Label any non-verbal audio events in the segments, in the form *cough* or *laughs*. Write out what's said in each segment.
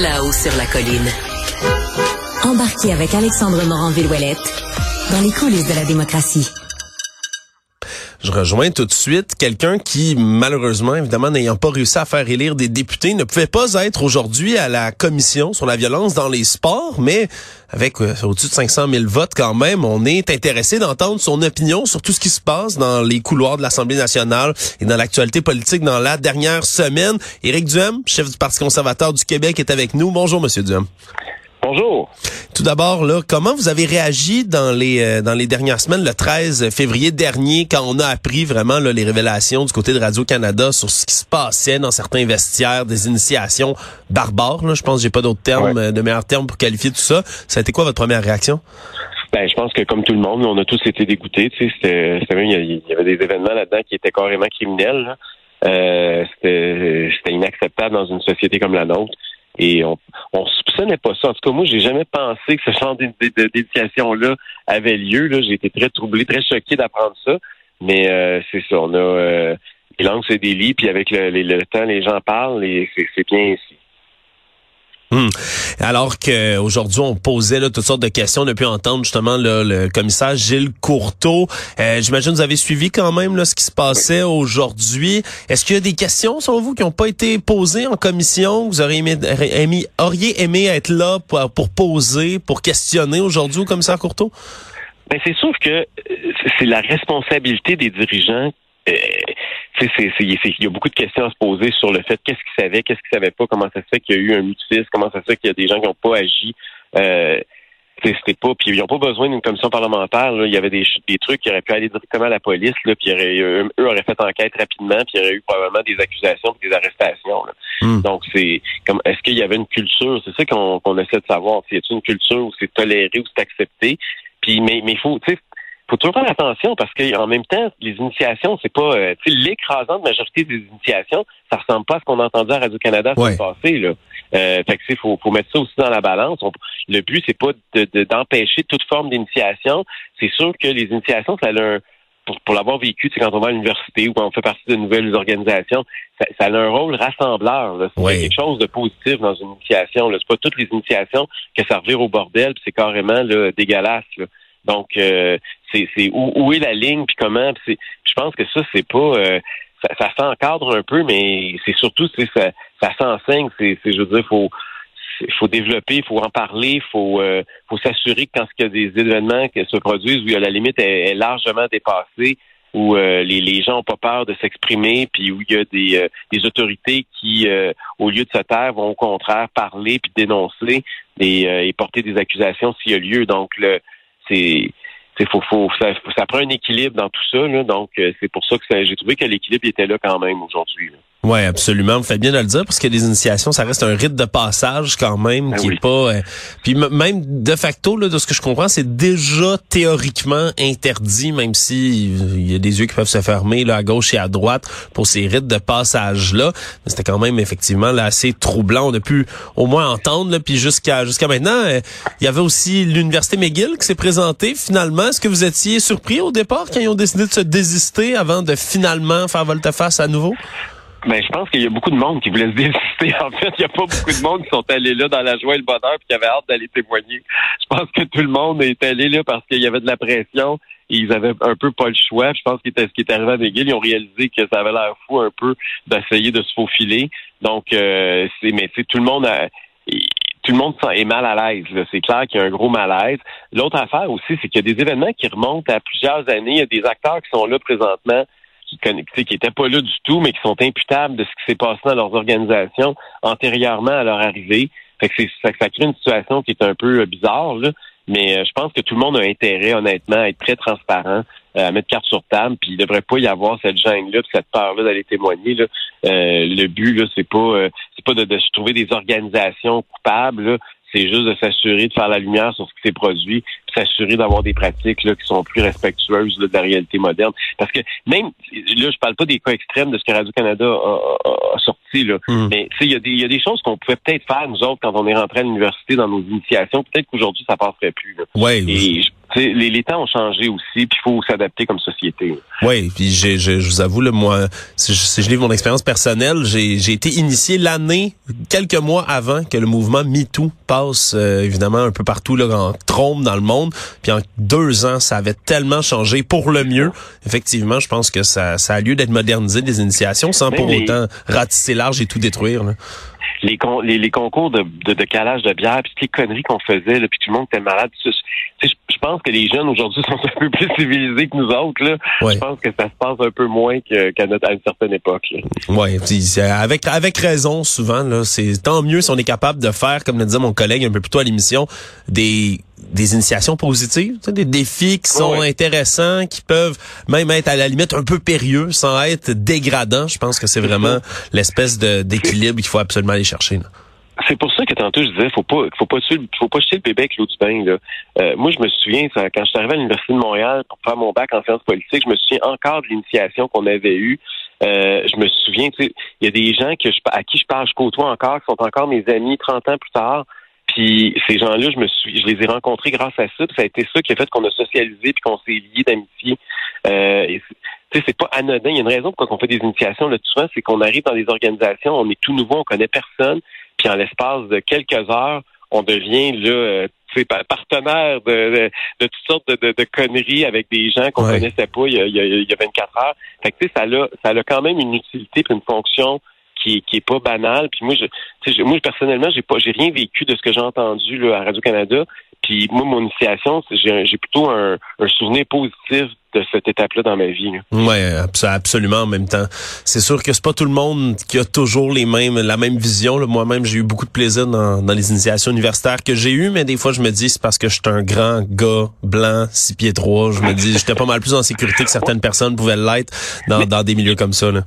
Là-haut sur la colline. Embarquez avec Alexandre Morand-Villouellette dans les coulisses de la démocratie. Je rejoins tout de suite quelqu'un qui, malheureusement, évidemment, n'ayant pas réussi à faire élire des députés, ne pouvait pas être aujourd'hui à la commission sur la violence dans les sports, mais avec euh, au-dessus de 500 000 votes quand même, on est intéressé d'entendre son opinion sur tout ce qui se passe dans les couloirs de l'Assemblée nationale et dans l'actualité politique dans la dernière semaine. Éric Duhem, chef du Parti conservateur du Québec, est avec nous. Bonjour, Monsieur Duhem. Bonjour. Tout d'abord, là, comment vous avez réagi dans les euh, dans les dernières semaines, le 13 février dernier, quand on a appris vraiment là, les révélations du côté de Radio Canada sur ce qui se passait dans certains vestiaires, des initiations barbares. Là, je pense que j'ai pas d'autres termes, Ouais. de meilleurs termes pour qualifier tout ça. Ça a été quoi votre première réaction? Ben, je pense que comme tout le monde, on a tous été dégoûtés. Tu sais, c'était, c'était même, il y a- il y avait des événements là-dedans qui étaient carrément criminels. là. Euh, c'était, c'était inacceptable dans une société comme la nôtre. Et on, on soupçonnait pas ça. En tout cas, moi, j'ai jamais pensé que ce genre d'é- d'é- d'éducation-là avait lieu. Là, j'ai été très troublé, très choqué d'apprendre ça. Mais euh, c'est ça. On a euh, des langues, des lits. Puis avec le, les- le temps, les gens parlent et c'est, bien ainsi. Hmm. Alors que aujourd'hui on posait là, toutes sortes de questions, on a pu entendre justement là, le commissaire Gilles Courteau. Euh, J'imagine que vous avez suivi quand même là, ce qui se passait aujourd'hui. Est-ce qu'il y a des questions selon vous qui n'ont pas été posées en commission? Vous auriez aimé, aimé- auriez aimé être là pour, pour poser, pour questionner aujourd'hui au commissaire Courteau? Ben, c'est sûr que euh, c'est- c'est la responsabilité des dirigeants. Il y a beaucoup de questions à se poser sur le fait qu'est-ce qu'ils savaient, qu'est-ce qu'ils savaient pas, comment ça se fait qu'il y a eu un mutisme, comment ça se fait qu'il y a des gens qui n'ont pas agi. Euh, c'était pas, puis ils n'ont pas besoin d'une commission parlementaire. Là. Il y avait des, des trucs qui auraient pu aller directement à la police, là, puis aurait- eux, auraient fait enquête rapidement, puis il y aurait eu probablement des accusations, des arrestations. là. Hmm. Donc c'est comme, est-ce qu'il y avait une culture? C'est ça qu'on essaie de savoir. Y a-t-il une culture où c'est toléré, où c'est accepté? Puis mais mais il faut, tu sais, faut toujours faire attention parce qu'en même temps, les initiations, c'est pas, euh, l'écrasante majorité des initiations, ça ressemble pas à ce qu'on a entendu à Radio Canada Ouais. le passé là. Euh, fait que faut, faut mettre ça aussi dans la balance. On- le but c'est pas de- de- d'empêcher toute forme d'initiation. C'est sûr que les initiations, ça a un pour, pour l'avoir vécu, c'est quand on va à l'université ou quand on fait partie de nouvelles organisations, ça, ça a un rôle rassembleur. C'est Oui. quelque chose de positif dans une initiation. C'est pas toutes les initiations que ça revire au bordel, c'est carrément là, dégueulasse. là. Donc, euh, c'est c'est où, où est la ligne, puis comment. Je pense que ça, c'est pas... euh, ça, ça s'encadre un peu, mais c'est surtout, c'est ça, ça s'enseigne. C'est, c'est, je veux dire, faut il faut développer, il faut en parler, il faut, euh, faut s'assurer que quand il y a des événements qui se produisent où il y a la limite est, est largement dépassée, où euh, les, les gens n'ont pas peur de s'exprimer, puis où il y a des, euh, des autorités qui, euh, au lieu de se taire, vont au contraire parler puis dénoncer et, euh, et porter des accusations s'il y a lieu. Donc, c'est faut, faut, ça, ça prend un équilibre dans tout ça. Là, donc, euh, c'est pour ça que j'ai trouvé que l'équilibre était là quand même aujourd'hui. Oui, absolument. Vous faites bien de le dire parce que les initiations, ça reste un rite de passage quand même, Ben qui oui. est pas. euh, puis même de facto, là, de ce que je comprends, c'est déjà théoriquement interdit, même si il y a des yeux qui peuvent se fermer là à gauche et à droite pour ces rites de passage là. Mais c'était quand même effectivement là, assez troublant. On a pu au moins entendre. Là, puis jusqu'à jusqu'à maintenant, euh, il y avait aussi l'université McGill qui s'est présentée. Finalement, est-ce que vous étiez surpris au départ quand ils ont décidé de se désister avant de finalement faire volte-face à nouveau? Ben, je pense qu'il y a beaucoup de monde qui voulait se désister. En fait, il n'y a pas beaucoup de monde qui sont allés là dans la joie et le bonheur puis qui avaient hâte d'aller témoigner. Je pense que tout le monde est allé là parce qu'il y avait de la pression ils avaient un peu pas le choix. Je pense que ce qui est arrivé à McGill, ils ont réalisé que ça avait l'air fou un peu d'essayer de se faufiler. Donc, euh, c'est mais tout le monde a tout le monde est mal à l'aise. C'est clair qu'il y a un gros malaise. L'autre affaire aussi, c'est qu'il y a des événements qui remontent à plusieurs années. Il y a des acteurs qui sont là présentement qui qui étaient pas là du tout, mais qui sont imputables de ce qui s'est passé dans leurs organisations antérieurement à leur arrivée. Fait que ça, ça crée une situation qui est un peu euh, bizarre, là. Mais euh, je pense que tout le monde a intérêt, honnêtement, à être très transparent, euh, à mettre carte sur table, puis il devrait pas y avoir cette gêne-là, cette peur-là d'aller témoigner. Là. le but, là, c'est pas c'est pas de, de, se trouver des organisations coupables. Là c'est juste de s'assurer de faire la lumière sur ce qui s'est produit, s'assurer d'avoir des pratiques là, qui sont plus respectueuses de la réalité moderne. Parce que même là, je parle pas des cas extrêmes de ce que Radio-Canada a, sorti, là, hmm. mais il y, a des, y a des choses qu'on pouvait peut-être faire, nous autres, quand on est rentré à l'université dans nos initiations. Peut-être qu'aujourd'hui, ça passerait plus. Là. Ouais, les, les, temps ont changé aussi, puis il faut s'adapter comme société. Oui, puis je, vous avoue, là, moi, si je, si je livre mon expérience personnelle, j'ai été initié l'année, quelques mois avant que le mouvement MeToo passe, euh, évidemment, un peu partout là, en trombe dans le monde. Puis en deux ans, ça avait tellement changé pour le mieux. Effectivement, je pense que ça, ça a lieu d'être modernisé des initiations sans pour autant ratisser large et tout détruire. Là les, les, les, concours de, de, de, calage de bière, puis les conneries qu'on faisait, là, puis tout le monde était malade. Je, je pense que les jeunes aujourd'hui *laughs* sont un peu plus civilisés que nous autres. Là. Je pense que ça se passe un peu moins qu'à notre à une certaine époque. Oui, avec avec raison souvent. Là, c'est tant mieux si on est capable de faire, comme le disait mon collègue un peu plus tôt à l'émission, des des initiations positives, des défis qui sont intéressants, qui peuvent même être à la limite un peu périlleux sans être dégradants. Je pense que c'est vraiment l'espèce d'équilibre qu'il faut absolument aller chercher. C'est pour ça que tantôt je disais, faut pas, faut pas, faut pas jeter le bébé avec l'eau du bain. Là. Euh, moi, je me souviens, quand je suis arrivé à l'université de Montréal pour faire mon bac en sciences politiques, je me souviens encore de l'initiation qu'on avait eue. Euh, je me souviens, il y a des gens que je, à qui je parle, je côtoie encore, qui sont encore mes amis 30 ans plus tard. Puis ces gens-là, je me suis, je les ai rencontrés grâce à ça. ça a été ça qui a fait qu'on a socialisé puis qu'on s'est liés d'amitié. Euh, sais, c'est pas anodin. Il y a une raison pourquoi on fait des initiations. Là, souvent, c'est qu'on arrive dans des organisations, on est tout nouveau, on connaît personne, puis en l'espace de quelques heures, on devient là, euh, partenaire de, de, toutes sortes de, de, conneries avec des gens qu'on connaissait pas il y, a, il, y a, 24 heures. Fait que, ça a, ça a quand même une utilité et une fonction qui, qui est pas banal. Puis moi, je, moi personnellement, j'ai pas, j'ai rien vécu de ce que j'ai entendu là, à Radio Canada. Puis moi, mon initiation, j'ai plutôt un, un souvenir positif de cette étape-là dans ma vie. Oui, absolument en même temps. C'est sûr que c'est pas tout le monde qui a toujours les mêmes la même vision. Moi-même, j'ai eu beaucoup de plaisir dans, dans les initiations universitaires que j'ai eues, mais des fois je me dis c'est parce que je suis un grand gars blanc, six pieds trois. Je me dis j'étais pas mal plus en sécurité que certaines personnes pouvaient l'être dans, dans des milieux comme ça. Là.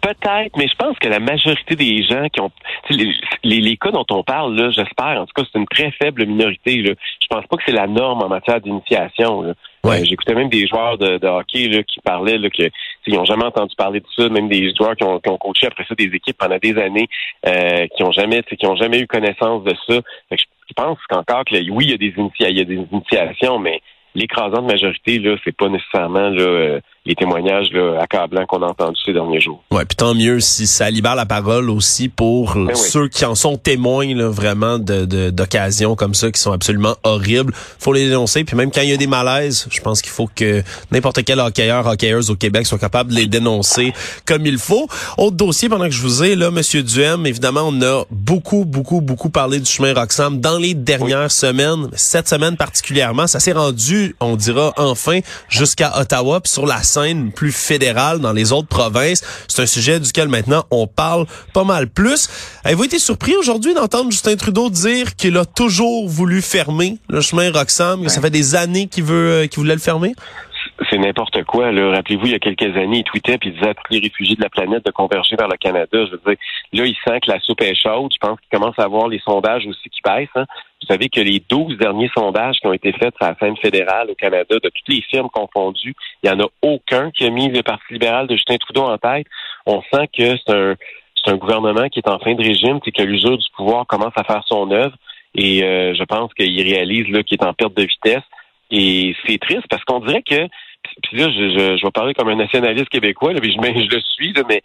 Peut-être, mais je pense que la majorité des gens qui ont les, les, cas dont on parle, là, j'espère, en tout cas, c'est une très faible minorité. Là. Je pense pas que c'est la norme en matière d'initiation. Ouais. Euh, j'écoutais même des joueurs de, hockey là, qui parlaient là, que ils n'ont jamais entendu parler de ça, même des joueurs qui ont, qui ont coaché après ça des équipes pendant des années, euh, qui ont jamais qui ont jamais eu connaissance de ça. je, pense qu'encore que oui, il y a des il y a des initiations, mais l'écrasante majorité, là, c'est pas nécessairement là, euh, les témoignages là, accablants qu'on a entendus ces derniers jours. Ouais, puis tant mieux si ça libère la parole aussi pour ben ceux qui en sont témoins là, vraiment de d'occasions comme ça qui sont absolument horribles. Faut les dénoncer. Puis même quand il y a des malaises, je pense qu'il faut que n'importe quel hockeyeur, hockeyeuse au Québec soit capable de les dénoncer comme il faut. Autre dossier pendant que je vous ai là, Monsieur Duhem, évidemment, on a beaucoup, beaucoup, beaucoup parlé du chemin Roxham dans les dernières semaines. Cette semaine particulièrement, ça s'est rendu, on dira enfin, jusqu'à Ottawa, puis sur la scène plus fédérale dans les autres provinces. C'est un sujet duquel maintenant on parle pas mal plus. Avez-vous été surpris aujourd'hui d'entendre Justin Trudeau dire qu'il a toujours voulu fermer le chemin Roxham, que ça fait des années qu'il veut euh, qu'il voulait le fermer? N'importe quoi. Rappelez-vous, il y a quelques années, il tweetait puis il disait à tous les réfugiés de la planète de converger vers le Canada. Je veux dire, là, il sent que la soupe est chaude. Je pense qu'il commence à avoir les sondages aussi qui baissent. Hein. Vous savez que les 12 derniers sondages qui ont été faits sur la scène fédérale au Canada, de toutes les firmes confondues, il n'y en a aucun qui a mis le Parti libéral de Justin Trudeau en tête. On sent que c'est un, c'est un gouvernement qui est en fin de régime, c'est que l'usure du pouvoir commence à faire son œuvre. Et euh, je pense qu'il réalise là qu'il est en perte de vitesse. Et c'est triste parce qu'on dirait que puis là, je, je, je, vais parler comme un nationaliste québécois, là, puis je, *laughs* je le suis, là, mais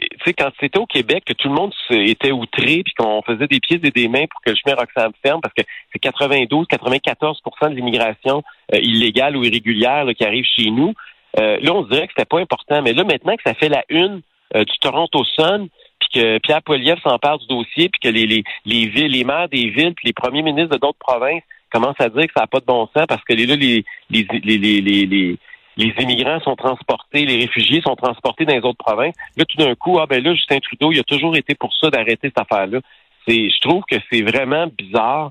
tu sais, quand c'était au Québec, que tout le monde était outré, puis qu'on faisait des pieds et des mains pour que le chemin Roxham ferme, parce que c'est 92, 94% de l'immigration euh, illégale ou irrégulière qui arrive chez nous. Euh, là, on se dirait que c'était pas important. Mais là, maintenant que ça fait la une euh, du Toronto Sun, puis que Pierre Poilievre s'empare du dossier, puis que les, les, les villes, les maires des villes, puis les premiers ministres de d'autres provinces commencent à dire que ça n'a pas de bon sens parce que là, les, les, les, les, les les immigrants sont transportés, les réfugiés sont transportés dans les autres provinces. Là, tout d'un coup, ah ben là, Justin Trudeau, il a toujours été pour ça d'arrêter cette affaire-là. C'est, je trouve que c'est vraiment bizarre.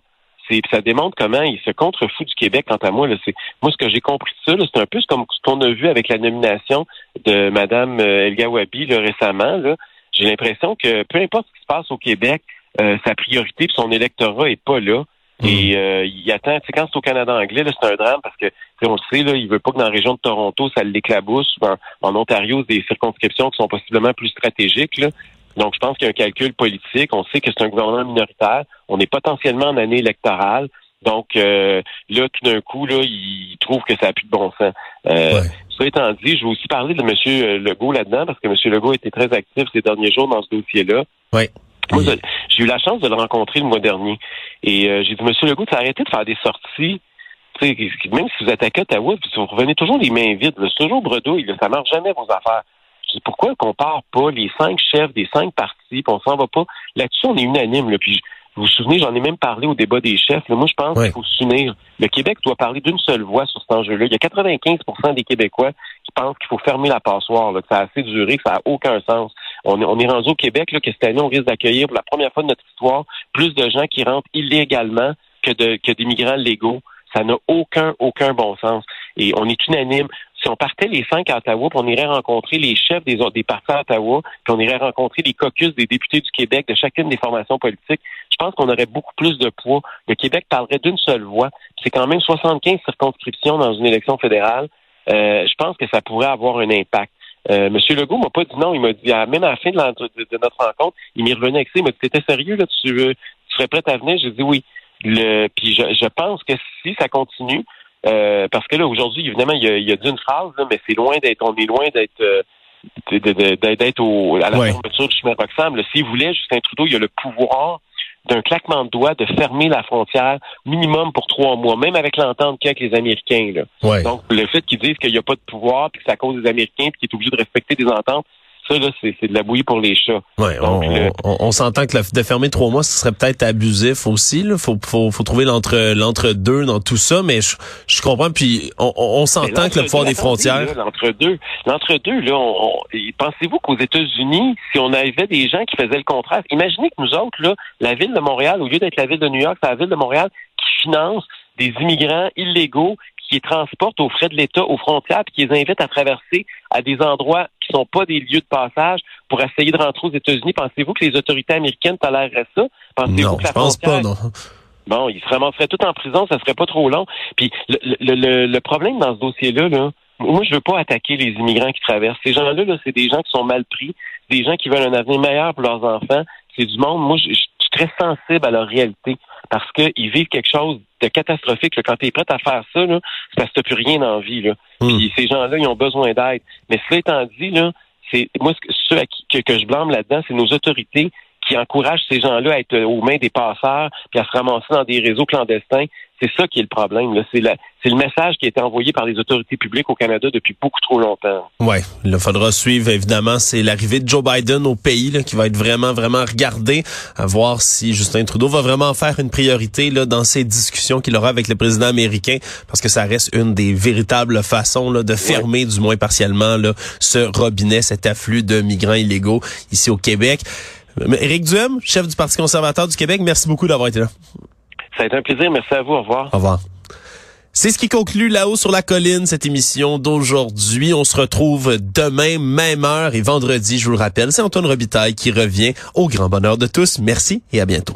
C'est, ça démontre comment il se contrefout du Québec. Quant à moi, là, c'est moi ce que j'ai compris de ça, c'est un peu comme ce qu'on a vu avec la nomination de Madame euh, El Wabi là, récemment. Là. J'ai l'impression que peu importe ce qui se passe au Québec, euh, sa priorité et son électorat est pas là. Et mhm. euh, il attend, tu sais, quand c'est au Canada anglais, c'est un drame parce que on le sait, là, il veut pas que dans la région de Toronto, ça l'éclabousse. En, en Ontario, des circonscriptions qui sont possiblement plus stratégiques. Là. Donc, je pense qu'il y a un calcul politique. On sait que c'est un gouvernement minoritaire. On est potentiellement en année électorale. Donc, euh, là, tout d'un coup, là, il trouve que ça n'a plus de bon sens. Euh, Ça étant dit, je vais aussi parler de M. Legault là-dedans, parce que M. Legault a été très actif ces derniers jours dans ce dossier-là. Oui. Moi, j'ai eu la chance de le rencontrer le mois dernier. Et euh, j'ai dit, Monsieur Legault, arrêtez de faire des sorties. même si vous attaquez Ottawa, vous revenez toujours les mains vides. C'est toujours bredouille. Là, ça marche jamais vos affaires. Je dis, pourquoi qu'on part pas les cinq chefs des cinq partis, puis on s'en va pas? Là-dessus, on est unanime. Là, puis vous vous souvenez, j'en ai même parlé au débat des chefs. moi, je pense qu'il faut s'unir. Le Québec doit parler d'une seule voix sur cet enjeu-là. Il y a 95% des Québécois qui pensent qu'il faut fermer la passoire, que ça a assez duré, que ça n'a aucun sens. On on est rendu au Québec là, que cette année, on risque d'accueillir pour la première fois de notre histoire plus de gens qui rentrent illégalement que de que d'immigrants légaux. Ça n'a aucun, aucun bon sens. Et on est unanime. Si on partait les cinq à Ottawa, puis on irait rencontrer les chefs des, des partis à Ottawa, puis on irait rencontrer les caucus des députés du Québec de chacune des formations politiques, je pense qu'on aurait beaucoup plus de poids. Le Québec parlerait d'une seule voix. C'est quand même 75 circonscriptions dans une élection fédérale. Euh, je pense que ça pourrait avoir un impact. Euh, Monsieur Legault m'a pas dit non. Il m'a dit, même à la fin de, notre rencontre, il m'est revenu avec ça. Il m'a dit, t'étais sérieux, là, tu, veux, tu serais prêt à venir? J'ai dit oui. Le, puis je, pense que si ça continue, euh, parce que là, aujourd'hui, évidemment, il y a, il y a d'une phrase, là, mais c'est loin d'être, on est loin d'être, euh, d'être au, à la fermeture du chemin Roxham. S'il voulait, Justin Trudeau, il a le pouvoir d'un claquement de doigts de fermer la frontière minimum pour trois mois, même avec l'entente qu'il y a avec les Américains. Là. Donc, le fait qu'ils disent qu'il n'y a pas de pouvoir, puis que c'est à cause des Américains, puis qu'il est obligé de respecter des ententes, ça, là, c'est, de la bouillie pour les chats. Ouais, on, s'entend que de fermer trois mois, ce serait peut-être abusif aussi. Il faut, faut, faut trouver l'entre, l'entre-deux dans tout ça, mais je, je comprends. Puis on, s'entend que le pouvoir des frontières... L'entre-deux, l'entre-deux, là, pensez-vous qu'aux États-Unis, si on avait des gens qui faisaient le contraire, imaginez que nous autres, là, la ville de Montréal, au lieu d'être la ville de New York, c'est la ville de Montréal qui finance des immigrants illégaux qui les transportent aux frais de l'État aux frontières puis qui les invitent à traverser à des endroits qui sont pas des lieux de passage pour essayer de rentrer aux États-Unis. Pensez-vous que les autorités américaines toléreraient ça? Pensez-vous que la pense pas, non. Bon, ils se ramasseraient tout en prison, ça serait pas trop long. Puis le, le, le, problème dans ce dossier-là, là, moi, je veux pas attaquer les immigrants qui traversent. Ces gens-là, -là, c'est des gens qui sont mal pris, des gens qui veulent un avenir meilleur pour leurs enfants. C'est du monde. Moi, je, je suis très sensible à leur réalité parce qu'ils vivent quelque chose de catastrophique. Quand tu es prêt à faire ça, c'est parce que tu plus rien en vie. Là. Hmm. Puis ces gens-là, ils ont besoin d'aide. Mais cela étant dit, là, c'est moi ceux à qui, que, que je blâme là-dedans, c'est nos autorités qui encouragent ces gens-là à être aux mains des passeurs puis à se ramasser dans des réseaux clandestins c'est ça qui est le problème. C'est, le message qui a été envoyé par les autorités publiques au Canada depuis beaucoup trop longtemps. Oui, il faudra suivre, évidemment, c'est l'arrivée de Joe Biden au pays qui va être vraiment, vraiment regardé, à voir si Justin Trudeau va vraiment faire une priorité là, dans ses discussions qu'il aura avec le président américain, parce que ça reste une des véritables façons là, de fermer, du moins partiellement, là, ce robinet, cet afflux de migrants illégaux ici au Québec. Éric Duhem, chef du Parti conservateur du Québec, merci beaucoup d'avoir été là. Ça un plaisir. Merci à vous. Au revoir. Au revoir. C'est ce qui conclut là-haut sur la colline, cette émission d'aujourd'hui. On se retrouve demain, même heure et vendredi, je vous le rappelle. C'est Antoine Robitaille qui revient au grand bonheur de tous. Merci et à bientôt.